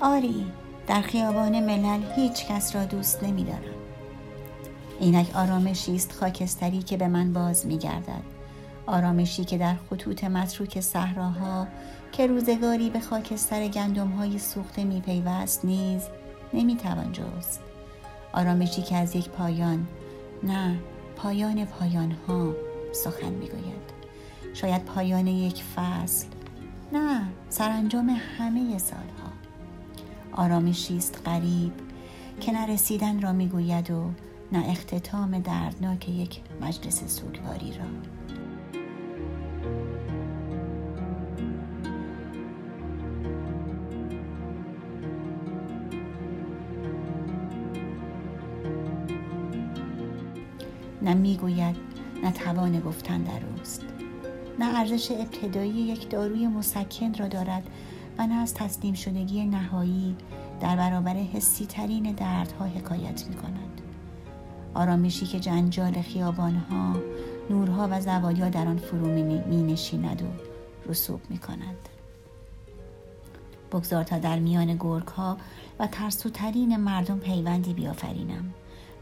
آری در خیابان ملل هیچ کس را دوست نمی دارم. اینک آرامشی است خاکستری که به من باز می گردد. آرامشی که در خطوط متروک صحراها که روزگاری به خاکستر گندم های سوخته می پیوست نیز نمی توان جست. آرامشی که از یک پایان نه پایان پایان ها سخن می گوید. شاید پایان یک فصل. نه سرانجام همه سالها. آرامشی است غریب که نه رسیدن را می‌گوید و نه اختتام دردناک یک مجلس سوگواری را. نه می‌گوید نه توان گفتن در اوست. نه ارزش ابتدایی یک داروی مسکن را دارد و نه از تسلیم شدگی نهایی در برابر حسی ترین دردها حکایت می کند. آرامشی که جنجال خیابانها، نورها و زوایا در آن فرو می نشیند و رسوب می کند. بگذار تا در میان گرگ و ترسوترین مردم پیوندی بیافرینم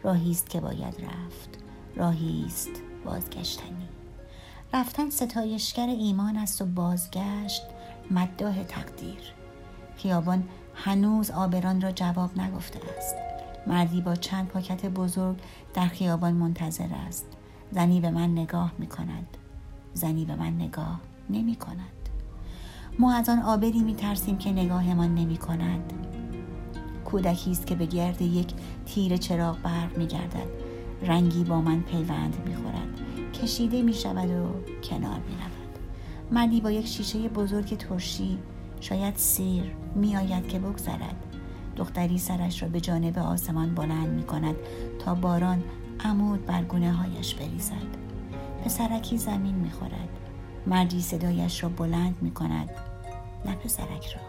راهی است که باید رفت راهی است بازگشتنی رفتن ستایشگر ایمان است و بازگشت مداه تقدیر. خیابان هنوز آبران را جواب نگفته است. مردی با چند پاکت بزرگ در خیابان منتظر است. زنی به من نگاه می کند زنی به من نگاه نمی کند ما از آن آبری می ترسیم که نگاهمان نمی کند کودکی است که به گرد یک تیر چراغ برق می گردد رنگی با من پیوند می خورد کشیده می شود و کنار می رود. مردی با یک شیشه بزرگ ترشی شاید سیر می آید که بگذرد. دختری سرش را به جانب آسمان بلند می کند تا باران عمود بر گونه هایش بریزد. پسرکی زمین می خورد. مردی صدایش را بلند می کند. نه پسرک را.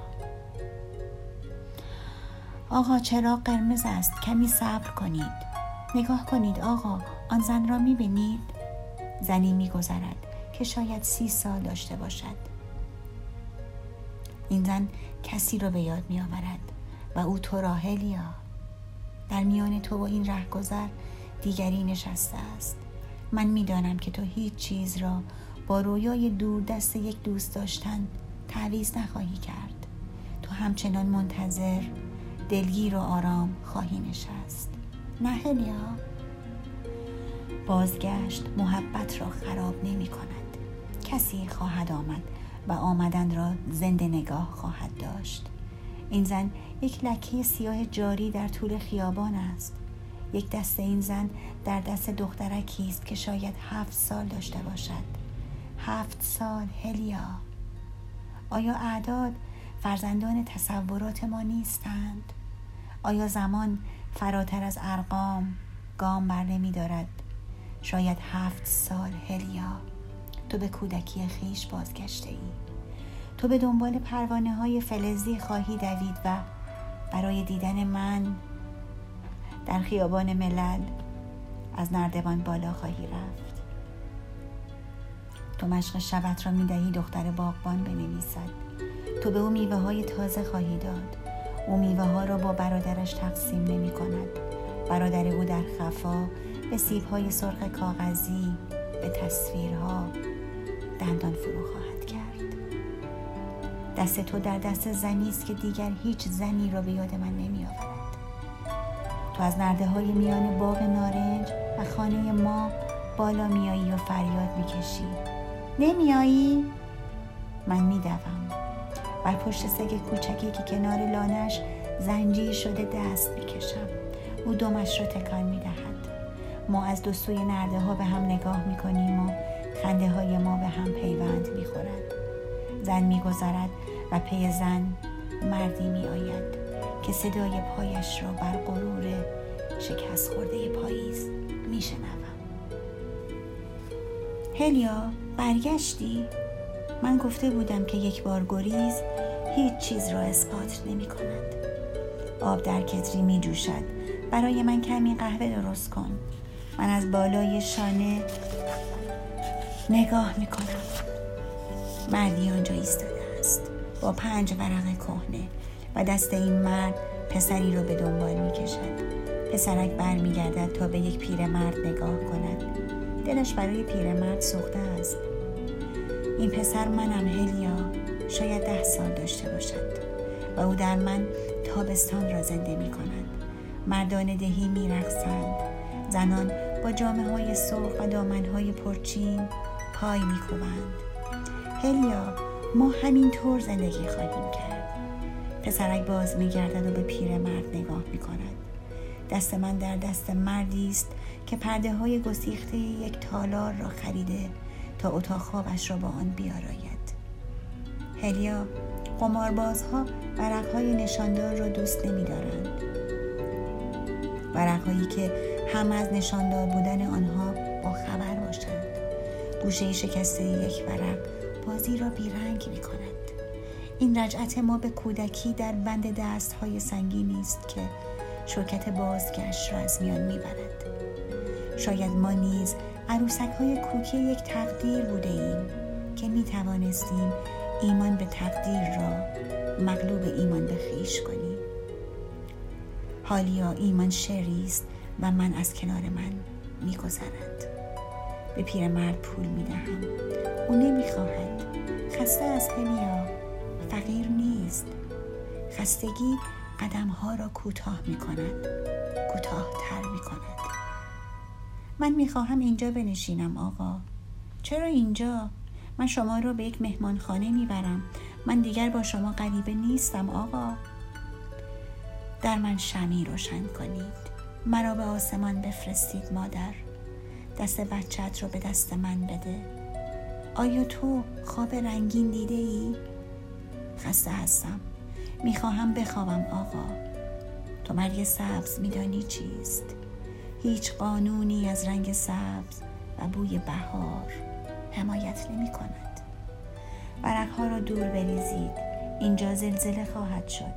آقا چرا قرمز است؟ کمی صبر کنید. نگاه کنید آقا آن زن را می بینید؟ زنی میگذرد که شاید سی سال داشته باشد. این زن کسی را به یاد می آورد و او تو را هلیا. در میان تو و این رهگذر دیگری نشسته است. من می‌دانم که تو هیچ چیز را با رویای دور دست یک دوست داشتن تعویز نخواهی کرد. تو همچنان منتظر دلگیر و آرام خواهی نشست. نه هلیا. بازگشت محبت را خراب نمی کند. کسی خواهد آمد و آمدن را زنده نگاه خواهد داشت. این زن یک لکه سیاه جاری در طول خیابان است. یک دست این زن در دست دخترکی است که شاید هفت سال داشته باشد. هفت سال هلیا. آیا اعداد فرزندان تصورات ما نیستند؟ آیا زمان فراتر از ارقام گام بر نمی دارد؟ شاید هفت سال هلیا تو به کودکی خیش بازگشته ای. تو به دنبال پروانه های فلزی خواهی دوید و برای دیدن من در خیابان ملل از نردبان بالا خواهی رفت. تو مشق شبت را می‌دهی دختر باغبان بنویسد. تو به او میوه های تازه خواهی داد. او میوه ها را با برادرش تقسیم نمی کند برادر او در خفا به سیبهای سرخ کاغذی به تصویرها دندان فرو خواهد کرد. دست تو در دست زنی است که دیگر هیچ زنی را به یاد من نمی آورد تو از نرده های میان باغ نارنج و خانه ما بالا میایی و فریاد می‌کشی. نمیایی من میدوم. بر پشت سگ کوچکی که کنار لانش زنجیر شده دست می‌کشم. او دمش را تکان می‌دهد. ما از دو سوی نرده ها به هم نگاه می کنیم و خنده های ما به هم پیوند می خورد. زن می گذرد و پی زن مردی می آید که صدای پایش را بر غرور شکست خورده پاییز می شنوم. هلیا برگشتی؟ من گفته بودم که یک بار گریز هیچ چیز را اثبات نمی کند. آب در کتری می جوشد برای من کمی قهوه درست کن من از بالای شانه نگاه می‌کنم. مردی آنجا ایستاده است. با پنج ورق کهنه و دست این مرد پسری را به دنبال می کشد پسرک برمیگردد تا به یک پیرمرد نگاه کند. دلش برای پیرمرد سوخته است. این پسر منم هلیا. شاید ده سال داشته باشد. و او در من تابستان را زنده می کند مردان دهی می رخصند. زنان با جامعه های سرخ و دامن های پرچین پای می کوبند. هلیا ما همین طور زندگی خواهیم کرد. پسرک باز می گردد و به پیرمرد نگاه می کند دست من در دست مردی است که پرده های گسیخته یک تالار را خریده تا اتاق خوابش را با آن بیاراید. هلیا قماربازها ورقهای نشاندار را دوست نمیدارند. ورقهایی که هم از نشاندار بودن آنها با خبر باشند. گوشه شکسته یک ورق بازی را بیرنگ می کند این رجعت ما به کودکی در بند دست های سنگینی است که شرکت بازگشت را از میان می‌برد. شاید ما نیز عروسک های کوکی یک تقدیر بوده ایم که می توانستیم ایمان به تقدیر را مغلوب ایمان به خیش کنیم. حالیا ایمان شعری است و من از کنار من میگذرد. به پیرمرد پول می‌دهم. او نمی‌خواهد. خسته از هلیا فقیر نیست. خستگی قدمها را کوتاه می کند کوتاه من می خواهم اینجا بنشینم آقا. چرا اینجا؟ من شما را به یک مهمانخانه می‌برم. من دیگر با شما غریبه نیستم آقا. در من شمی روشن کنید. مرا به آسمان بفرستید مادر. دست بچت را به دست من بده. آیا تو خواب رنگین دیده ای؟ خسته هستم. می‌خواهم بخوابم آقا. تو مرگ سبز میدانی چیست؟ هیچ قانونی از رنگ سبز و بوی بهار حمایت نمی کند ورقها را دور بریزید. اینجا زلزله خواهد شد.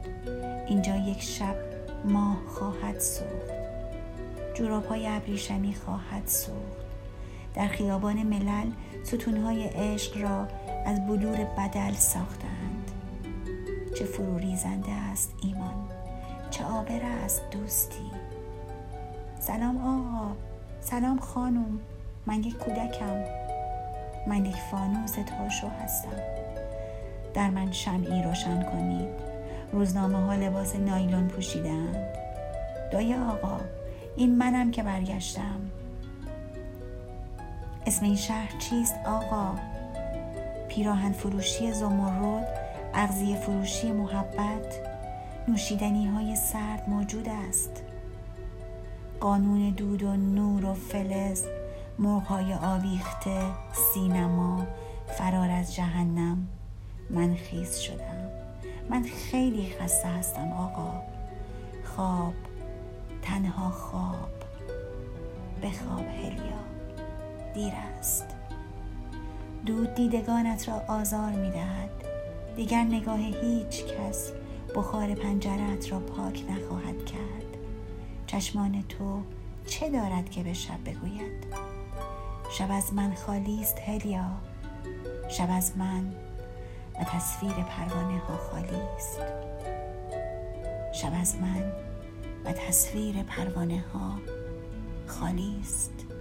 اینجا یک شب ماه خواهد سوخت جوراب های ابریشمی خواهد سوخت. در خیابان ملل ستونهای عشق را از بلور بدل ساختند چه فروریزنده است ایمان چه آبر است دوستی. سلام آقا سلام خانم من یک کودکم. من یک فانوس تاشو هستم. در من شمعی روشن کنید. روزنامه ها لباس نایلون پوشیدند دای آقا این منم که برگشتم. اسم این شهر چیست آقا؟ پیراهن فروشی زمرد اغذیه فروشی محبت نوشیدنی های سرد موجود است. قانون دود و نور و فلز مرغهای آویخته سینما فرار از جهنم. من خیز شدم. من خیلی خسته هستم آقا. خواب. تنها خواب بخواب هلیا دیر است. دود دیدگانت را آزار می دهد دیگر نگاه هیچ کس بخار پنجرت را پاک نخواهد کرد. چشمان تو چه دارد که به شب بگوید؟ شب از من خالی است هلیا. شب از من و تصویر پروانه ها خالی است. شب از من و تصویر پروانه ها خالی است.